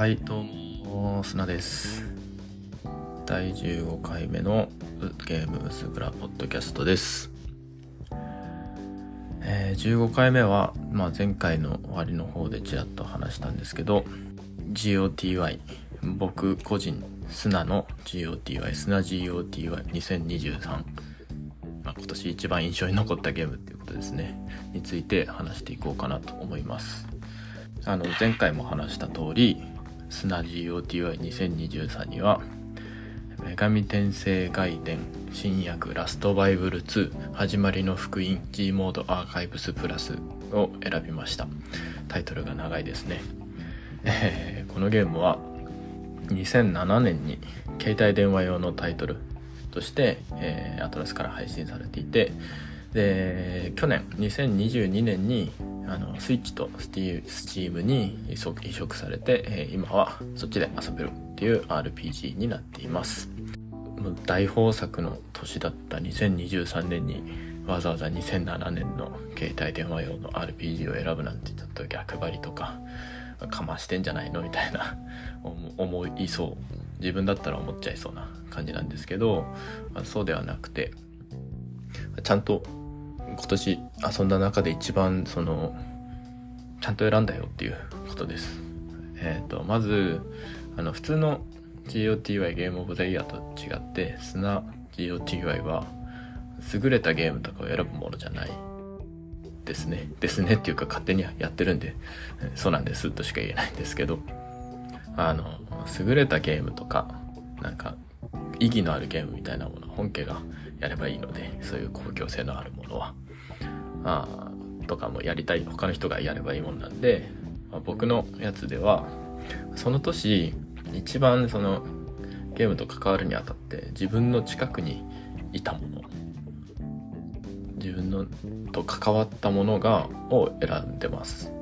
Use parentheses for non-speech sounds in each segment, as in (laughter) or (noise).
はい、どうも、砂です。第15回目のゲーム薄暗ポッドキャストです。えー15回目は、まあ、前回の終わりの方でちらっと話したんですけど、GOTY、僕個人、砂の GOTY、砂 GOTY2023、まあ、今年一番印象に残ったゲームっていうことですね、について話していこうかなと思います。あの前回も話した通りスナ GOTY2023 には「女神転生外伝新薬ラストバイブル2始まりの福音 G モードアーカイブスプラス」を選びました。タイトルが長いですね、えーこのゲームは2007年に携帯電話用のタイトルとして、えーアトラスから配信されていてで去年2022年にあのスイッチとスティスチームに移植されて、え今はそっちで遊べるっていう RPG になっています。大豊作の年だった2023年にわざわざ2007年の携帯電話用の RPG を選ぶなんてちょっと逆張りとかかましてんじゃないのみたいな (laughs) 思思いそう。自分だったら思っちゃいそうな感じなんですけど、まあそうではなくてちゃんと今年遊んだ中で一番そのちゃんと選んだよっていうことです。えっ、とまずあの普通の GOTY ゲームオブザイヤーと違って砂 GOTY は優れたゲームとかを選ぶものじゃないですね。ですねっていうか勝手にやってるんでそうなんですとしか言えないんですけどあの優れたゲームとかなんか意義のあるゲームみたいなもの本家がやればいいのでそういう公共性のあるものは。あとかもやりたい他の人がやればいいもんなんで、まあ僕のやつではその年一番そのゲームと関わるにあたって自分の近くにいたもの。自分のと関わったものがを選んでます。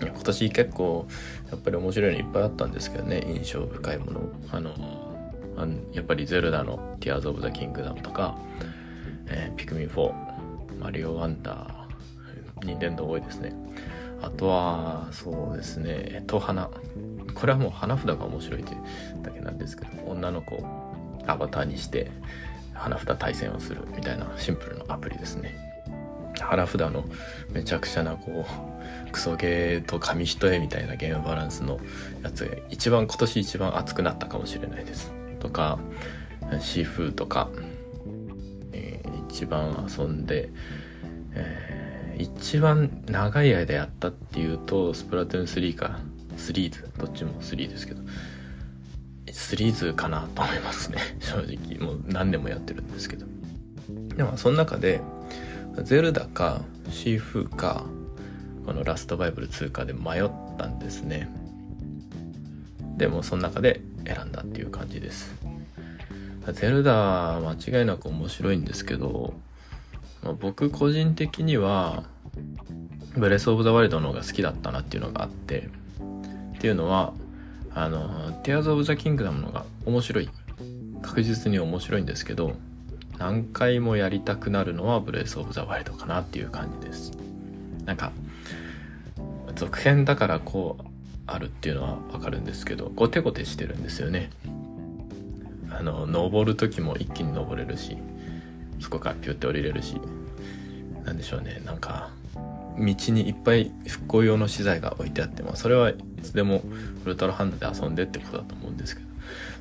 今年結構やっぱり面白いのいっぱいあったんですけどね印象深いもの。あのやっぱり「ゼルダのティアーズ・オブ・ザ・キングダム」とか「えーピクミン4」「マリオ・ワンダー」「ニンテンド多いですね。あとはそうですね「えっと花」これはもう花札が面白いというだけなんですけど女の子をアバターにして花札対戦をするみたいなシンプルなアプリですね。花札のめちゃくちゃなこうクソゲーと紙一重みたいなゲームバランスのやつが一番今年一番熱くなったかもしれないです。とかシーフーとか、えー一番遊んで、えー一番長い間やったっていうとスプラトゥーン3か3ズどっちも3ですけど3ズかなと思いますね (laughs) 正直。もう何年もやってるんですけど。でもその中でゼルダかシーフーかこのラストバイブル2かで迷ったんですね。でもその中で選んだっていう感じです。ゼルダは間違いなく面白いんですけど、まあ僕個人的にはブレス・オブ・ザ・ワイルドの方が好きだったなっていうのがあってっていうのはあのティアーズ・オブ・ザ・キングダムのが面白い。確実に面白いんですけど何回もやりたくなるのはブレス・オブ・ザ・ワイルドかなっていう感じです。なんか続編だからこうあるっていうのはわかるんですけどゴテゴテしてるんですよね。あの登る時も一気に登れるしそこからピュって降りれるしなんでしょうね。なんか道にいっぱい復興用の資材が置いてあってもそれはいつでもウルトラハンドで遊んでってことだと思うんですけど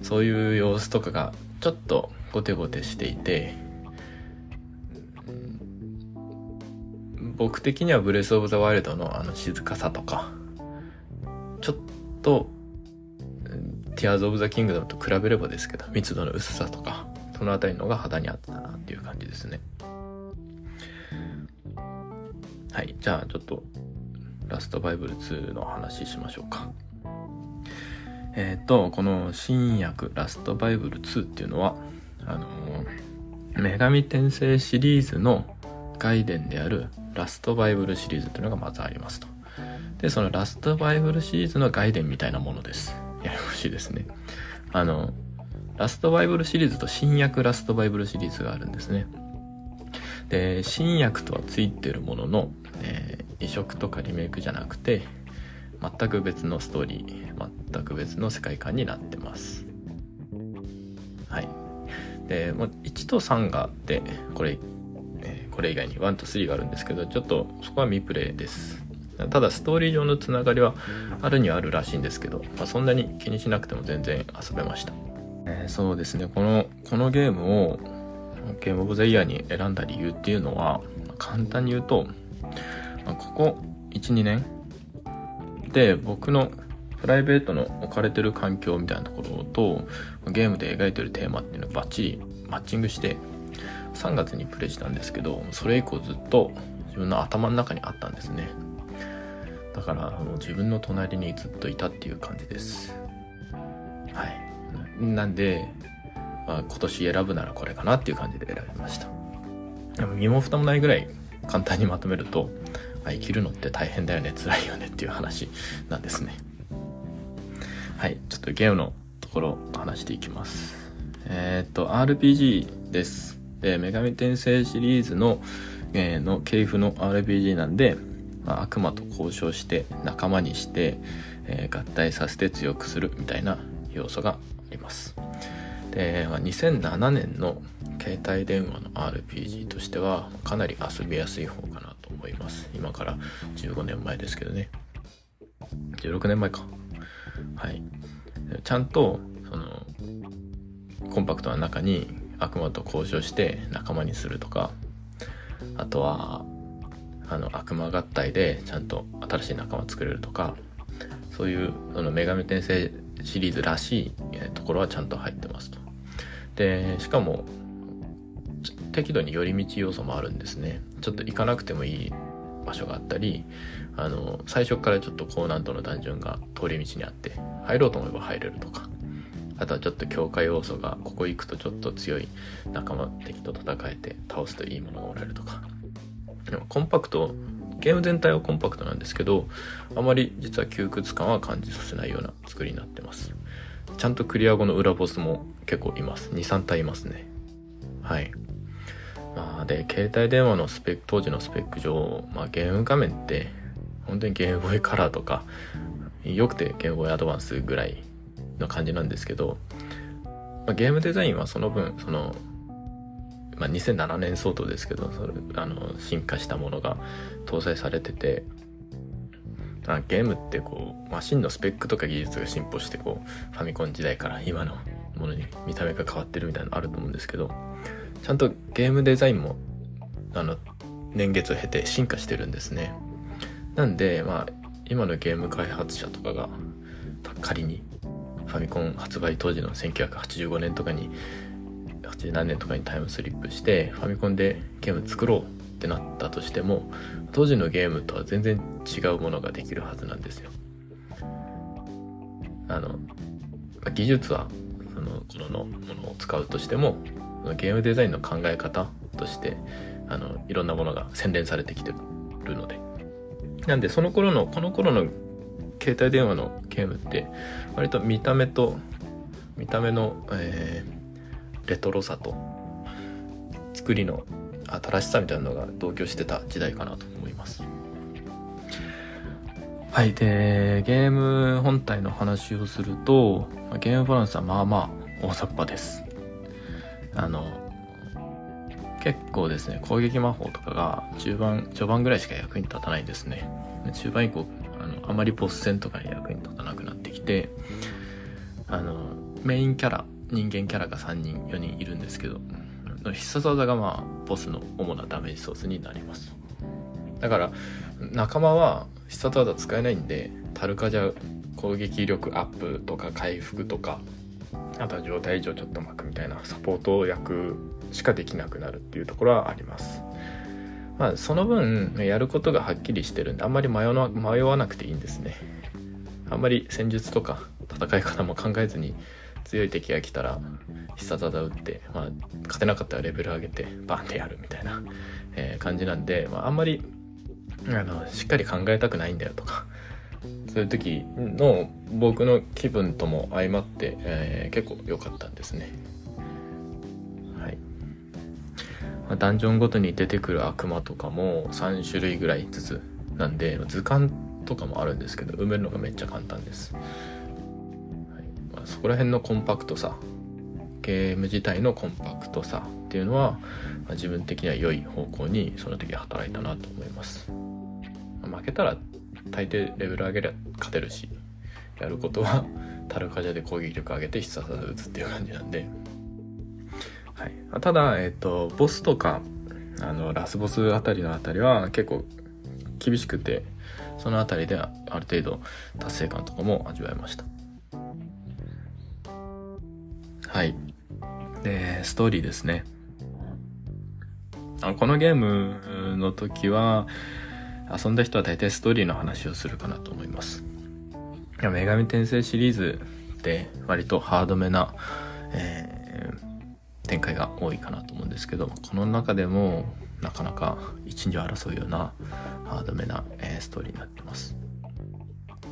そういう様子とかがちょっとゴテゴテしていて僕的にはブレス・オブ・ザ・ワイルドのあの静かさとかちょっとティアーズ・オブ・ザ・キングダムと比べればですけど密度の薄さとかそのあたりのが肌に合ったなっていう感じですね。はいじゃあちょっとラストバイブル2の話しましょうか。えっ、とこの新薬ラストバイブル2っていうのはあの女神転生シリーズの外伝であるラストバイブルシリーズというのがまずありますと。でそのラストバイブルシリーズの外伝みたいなものです。ややこしいですね。あのラストバイブルシリーズと新薬ラストバイブルシリーズがあるんですね。で新薬とはついてるものの、えー移植とかリメイクじゃなくて全く別のストーリー全く別の世界観になってます。はい。でもう1と3があってこれ、えー、これ以外に1と3があるんですけどちょっとそこは未プレイです。ただストーリー上のつながりはあるにはあるらしいんですけど、まあ、そんなに気にしなくても全然遊べました、えー、そうですね。このこのゲームをゲームオブザイヤーに選んだ理由っていうのは簡単に言うとまあここ12年で僕のプライベートの置かれてる環境みたいなところとゲームで描いてるテーマっていうのをバッチリマッチングして3月にプレイしたんですけどそれ以降ずっと自分の頭の中にあったんですね。だからもう自分の隣にずっといたっていう感じです。はい。なんで、まあ、今年選ぶならこれかなっていう感じで選びました。でも身も蓋もないぐらい簡単にまとめるとあ生きるのって大変だよね辛いよねっていう話なんですね。はい。ちょっとゲームのところ話していきます。えー、っと RPG です。で女神転生シリーズの、えー、の系譜の RPG なんで、まあ、悪魔と交渉して仲間にして、えー、合体させて強くするみたいな要素があります。で、まあ、2007年の携帯電話の RPG としてはかなり遊びやすい方かなと思います。今から15年前ですけどね。16年前か。はい。ちゃんとそのコンパクトな中に悪魔と交渉して仲間にするとかあとはあの悪魔合体でちゃんと新しい仲間作れるとかそういうその女神転生シリーズらしいところはちゃんと入ってますと。でしかも適度に寄り道要素もあるんですね。ちょっと行かなくてもいい場所があったりあの最初からちょっと高難度のダンジョンが通り道にあって入ろうと思えば入れるとか。あとはちょっと強化要素がここ行くとちょっと強い仲間敵と戦えて倒すといいものがもらえるとか。でもコンパクトゲーム全体はコンパクトなんですけどあまり実は窮屈感は感じさせないような作りになってます。ちゃんとクリア後の裏ボスも結構います。23体いますね。はい。まあ、で、携帯電話のスペック、当時のスペック上、まあ、ゲーム画面って、本当にゲームボーイカラーとか、よくてゲームボーイアドバンスぐらいの感じなんですけど、まあ、ゲームデザインはその分、その、まあ、2007年相当ですけど、それあの進化したものが搭載されてて、あゲームってこう、マシンのスペックとか技術が進歩して、こう、ファミコン時代から今のものに見た目が変わってるみたいなのあると思うんですけど、ちゃんとゲームデザインもあの年月を経て進化してるんですね。なんでまあ今のゲーム開発者とかが仮にファミコン発売当時の1985年とかに80何年とかにタイムスリップしてファミコンでゲーム作ろうってなったとしても当時のゲームとは全然違うものができるはずなんですよ。あの技術はその頃のものを使うとしてもゲームデザインの考え方としてあのいろんなものが洗練されてきてるので。なんでその頃のこの頃の携帯電話のゲームって割と見た目と見た目の、えー、レトロさと作りの新しさみたいなのが同居してた時代かなと思います。はいでゲーム本体の話をするとゲームバランスはまあまあ大雑把です。あの結構ですね攻撃魔法とかが中盤序盤ぐらいしか役に立たないんですね。中盤以降あのあまりボス戦とかに役に立たなくなってきてあのメインキャラ人間キャラが3人4人いるんですけど必殺技がまあボスの主なダメージソースになりますだから仲間は必殺技使えないんでタルカじゃ攻撃力アップとか回復とかあとは状態上ちょっと巻くみたいなサポート役しかできなくなるっていうところはあります。まあ、その分やることがはっきりしてるんであんまり迷わなくていいんですね。あんまり戦術とか戦い方も考えずに強い敵が来たら必殺技打って、まあ、勝てなかったらレベル上げてバンってやるみたいな、えー、感じなんで、まあ、あんまりあのしっかり考えたくないんだよとかそういう時の僕の気分とも相まって、えー、結構良かったんですね。はい。まあ、ダンジョンごとに出てくる悪魔とかも3種類ぐらいずつなんで図鑑とかもあるんですけど埋めるのがめっちゃ簡単です、こら辺のコンパクトさゲーム自体のコンパクトさっていうのは、まあ、自分的には良い方向にその時働いたなと思います、まあ、負けたら大抵レベル上げりゃ勝てるしやることはタルカジャで攻撃力上げて必殺技打つっていう感じなんで、はい、ただ、えっ、ー、とボスとかあのラスボスあたりのあたりは結構厳しくてそのあたりである程度達成感とかも味わいました。はい。でストーリーですね。あこのゲームの時は遊んだ人は大体ストーリーの話をするかなと思います。女神転生シリーズって割とハードめな、えー、展開が多いかなと思うんですけどこの中でもなかなか一二を争うようなハードめな、えー、ストーリーになってます。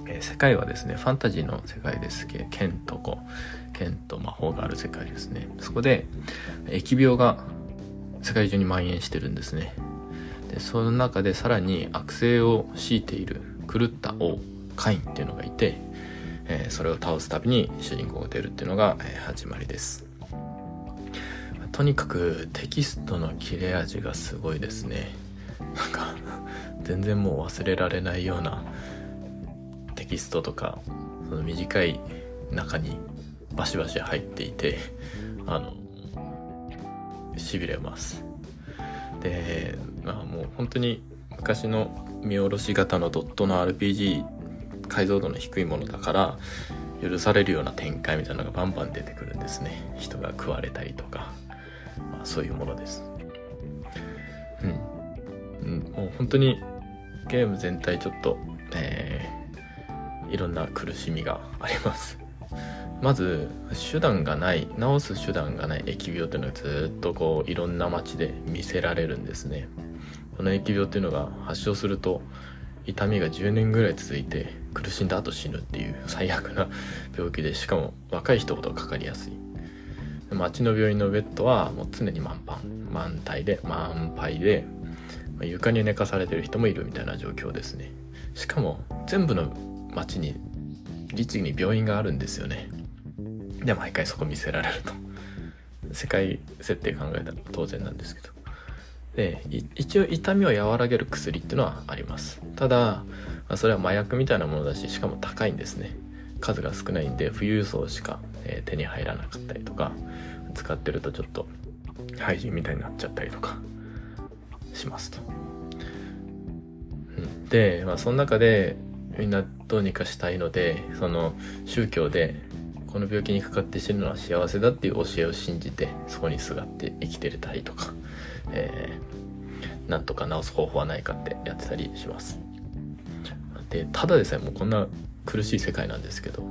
えー、世界はですね、ファンタジーの世界ですけど、剣とこ、剣と魔法がある世界ですね。そこで、疫病が世界中に蔓延してるんですね。で、その中でさらに悪性を強いている狂った王、カインっていうのがいて、えー、それを倒すたびに主人公が出るっていうのが、え、始まりです。とにかくテキストの切れ味がすごいですねなんか全然もう忘れられないようなキストとかその短い中にバシバシ入っていてあのしびれますでまあもう本当に昔の見下ろし型のドットの RPG 解像度の低いものだから許されるような展開みたいなのがバンバン出てくるんですね人が食われたりとかまあ、そういうものです。うん。うん、もう本当にゲーム全体ちょっと、いろんな苦しみがあります。(laughs) まず手段がない治す手段がない疫病っていうのがずっとこういろんな街で見せられるんですね。この疫病っていうのが発症すると痛みが10年ぐらい続いて苦しんだ後死ぬっていう最悪な病気でしかも若い人ほどかかりやすい。町の病院のベッドはもう常に満帆満体で満杯で床に寝かされてる人もいるみたいな状況ですね。しかも全部の町に律儀に病院があるんですよね。で毎回そこ見せられると。世界設定考えたら当然なんですけど。で一応痛みを和らげる薬っていうのはあります。ただ、ま、それは麻薬みたいなものだししかも高いんですね。数が少ないんで富裕層しか、え、手に入らなかったりとか使ってるとちょっと廃人みたいになっちゃったりとかしますと。で、まあ、その中でみんなどうにかしたいのでその宗教でこの病気にかかって死ぬのは幸せだっていう教えを信じてそこにすがって生きてれたりとか、えー、なんとか治す方法はないかってやってたりします。でただでさえもうこんな苦しい世界なんですけど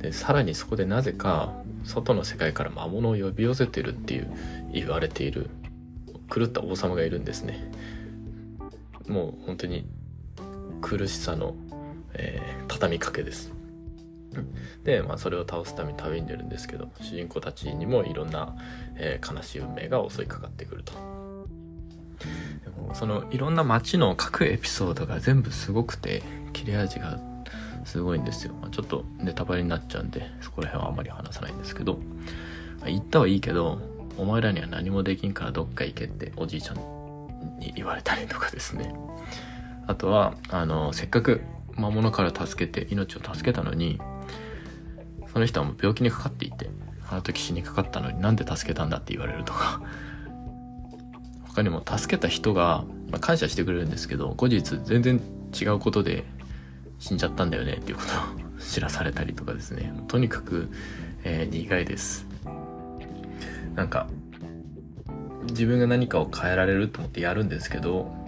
でさらにそこでなぜか外の世界から魔物を呼び寄せてるっていう言われている狂った王様がいるんですねもう本当に苦しさの、えー、畳みかけですで、まあ、それを倒すために旅に出るんですけど主人公たちにもいろんな、えー、悲しい運命が襲いかかってくるとそのいろんな街の各エピソードが全部すごくて切れ味がすごいんですよ。まあ、ちょっとネタバレになっちゃうんで、そこら辺はあんまり話さないんですけど、ま、行ったはいいけど、お前らには何もできんからどっか行けっておじいちゃんに言われたりとかですね。あとは、あの、せっかく魔物から助けて、命を助けたのに、その人はもう病気にかかっていて、あの時死にかかったのになんで助けたんだって言われるとか、(laughs) 他にも助けた人が、まあ、感謝してくれるんですけど、後日全然違うことで死んじゃったんだよねっていうことを (laughs) 知らされたりとかですね。とにかく、えー、苦いです。なんか自分が何かを変えられると思ってやるんですけど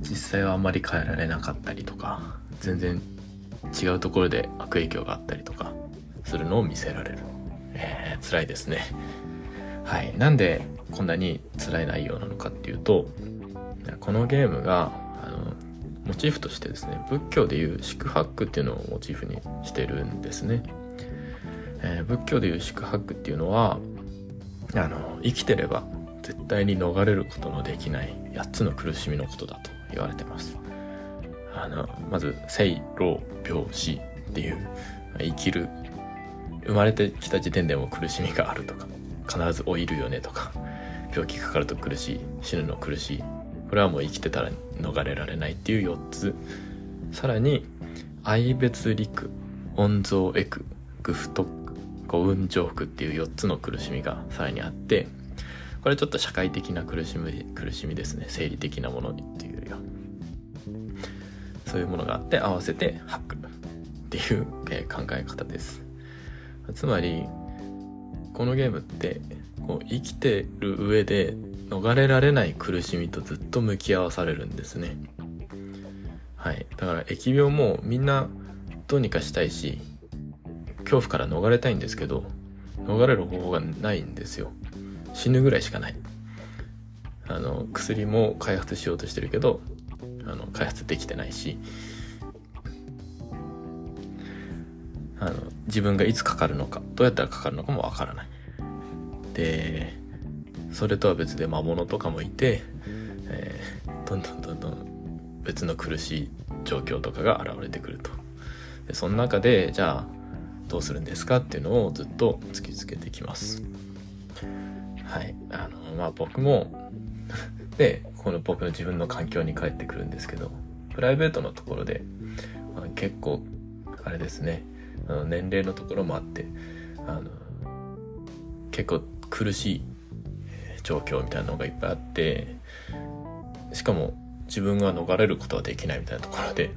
実際はあんまり変えられなかったりとか全然違うところで悪影響があったりとかするのを見せられる、えー、辛いですね。はい。なんでこんなに辛い内容なのかっていうとこのゲームがあのモチーフとしてですね仏教でいう四苦八苦っていうのをモチーフにしてるんですね、えー、仏教でいう四苦八苦っていうのはあの生きてれば絶対に逃れることのできない8つの苦しみのことだと。言われてます。あのまず生老病死っていう生きる生まれてきた時点でも苦しみがあるとか必ず老いるよねとか病気かかると苦しい死ぬの苦しいこれはもう生きてたら逃れられないっていう4つ。さらに愛別陸温蔵エクグフトック幸運上腹っていう4つの苦しみがさらにあってこれちょっと社会的な苦しみ苦しみですね。生理的なものっていう。そういうものがあって合わせて吐く。っていう、え考え方です。つまりこのゲームってこう生きてる上で逃れられない苦しみとずっと向き合わされるんですね。はい。だから疫病もみんなどうにかしたいし恐怖から逃れたいんですけど逃れる方法がないんですよ。死ぬぐらいしかない。あの薬も開発しようとしてるけどあの開発できてないしあの自分がいつかかるのかどうやったらかかるのかもわからない。でそれとは別で魔物とかもいて、えー、どんどんどんどん別の苦しい状況とかが現れてくると。でその中でじゃあどうするんですかっていうのをずっと突きつけてきます。はい。あのまあ僕も (laughs) でこの僕の自分の環境に帰ってくるんですけどプライベートのところで、まあ、結構あれですねあの年齢のところもあってあの結構苦しい状況みたいなのがいっぱいあってしかも自分が逃れることはできないみたいなところで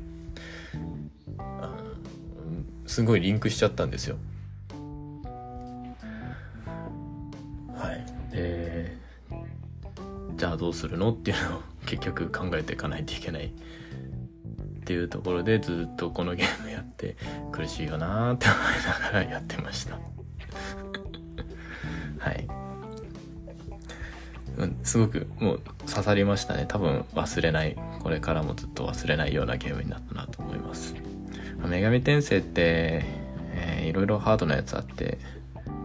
すごいリンクしちゃったんですよ。あどうするのっていうのを結局考えていかないといけないっていうところでずっとこのゲームやって苦しいよなーって思いながらやってました。はい。うん、すごくもう刺さりましたね。多分忘れない、これからもずっと忘れないようなゲームになったなと思います。女神転生って、えー、いろいろハードなやつあって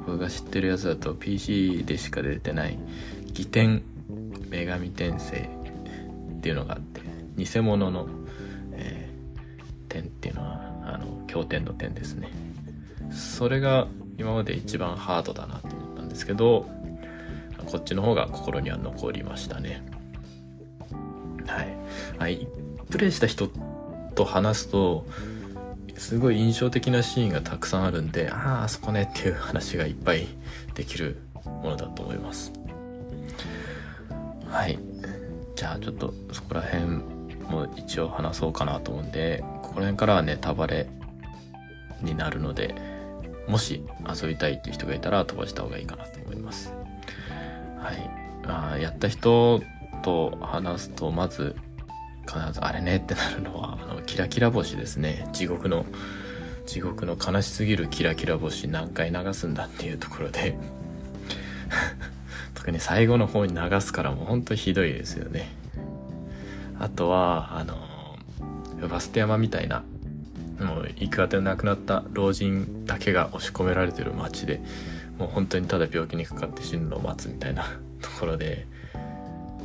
僕が知ってるやつだと PC でしか出てない「偽天女神転生」っていうのがあって偽物の、えー、点っていうのはあの経典の点ですね。それが今まで一番ハードだなと思ったんですけどこっちの方が心には残りましたね。はい、はい、プレイした人と話すとすごい印象的なシーンがたくさんあるんであああそこねっていう話がいっぱいできるものだと思います。はい。じゃあちょっとそこら辺も一応話そうかなと思うんでここら辺からはネタバレになるのでもし遊びたいっていう人がいたら飛ばした方がいいかなと思います。はい。あやった人と話すとまず必ずあれねってなるのはあのキラキラ星ですね。地獄の地獄の悲しすぎるキラキラ星何回流すんだっていうところでに最後の方に流すからもうほんとひどいですよね。あとはあのバステ山みたいなもう行く当てのなくなった老人だけが押し込められてる街でもう本当にただ病気にかかって死ぬのを待つみたいなところで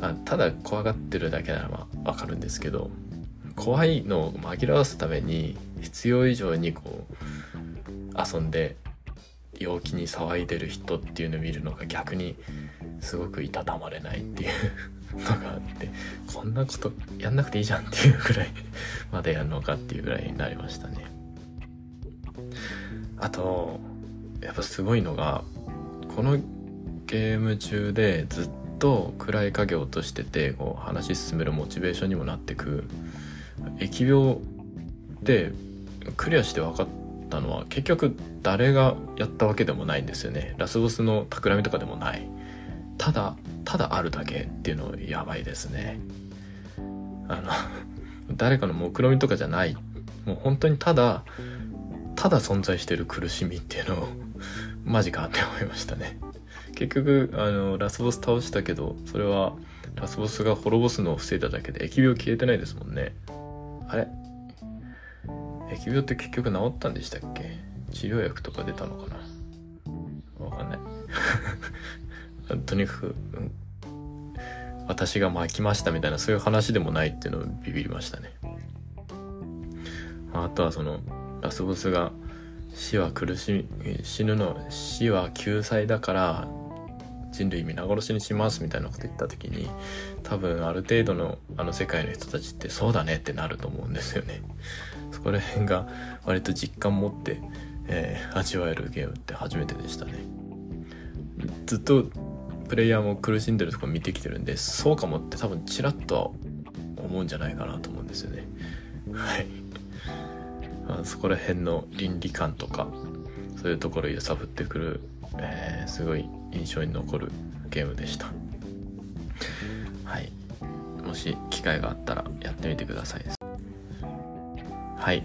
あただ怖がってるだけならまあわかるんですけど怖いのを紛らわすために必要以上にこう遊んで陽気に騒いでる人っていうのを見るのが逆にすごくいたたまれないっていうのがあってこんなことやんなくていいじゃんっていうぐらいまだやるのかっていうぐらいになりましたね。あとやっぱすごいのがこのゲーム中でずっと暗い影を落としててこう話進めるモチベーションにもなってく疫病でクリアして分かったのは結局誰がやったわけでもないんですよね。ラスボスの企みとかでもない。ただただあるだけっていうのやばいですね。あの (laughs) 誰かの目論みとかじゃない。もう本当にただただ存在してる苦しみっていうのをマジかって思いましたね。結局あのラスボス倒したけどそれはラスボスが滅ぼすのを防いだだけで疫病消えてないですもんね。あれ？疫病って結局治ったんでしたっけ？治療薬とか出たのかな？わかんない。(laughs) とにかく、私が巻きましたみたいなそういう話でもないっていうのをビビりましたね。あとはそのラスボスが死は苦しみ死ぬの死は救済だから人類皆殺しにしますみたいなこと言った時に多分ある程度のあの世界の人たちってそうだねってなると思うんですよね。そこら辺が割と実感持って、えー、味わえるゲームって初めてでしたね。ずっとプレイヤーも苦しんでるとこ見てきてるんでそうかもって多分ちらっとは思うんじゃないかなと思うんですよね。はい。あ、そこら辺の倫理観とかそういうところ揺さぶってくる、えー、すごい印象に残るゲームでした。はい。もし機会があったらやってみてください。はい。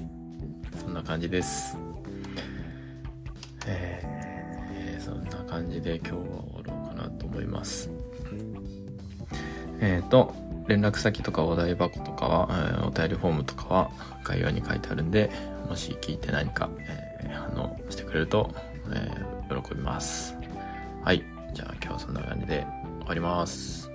そんな感じです。えー、そんな感じで今日は終わろ思いますえっ、ー、と連絡先とかお題箱とかは、えー、お便りフォームとかは概要に書いてあるんで、もし聞いて何か、えー、反応してくれると、えー、喜びます。はい。じゃあ今日はそんな感じで終わります。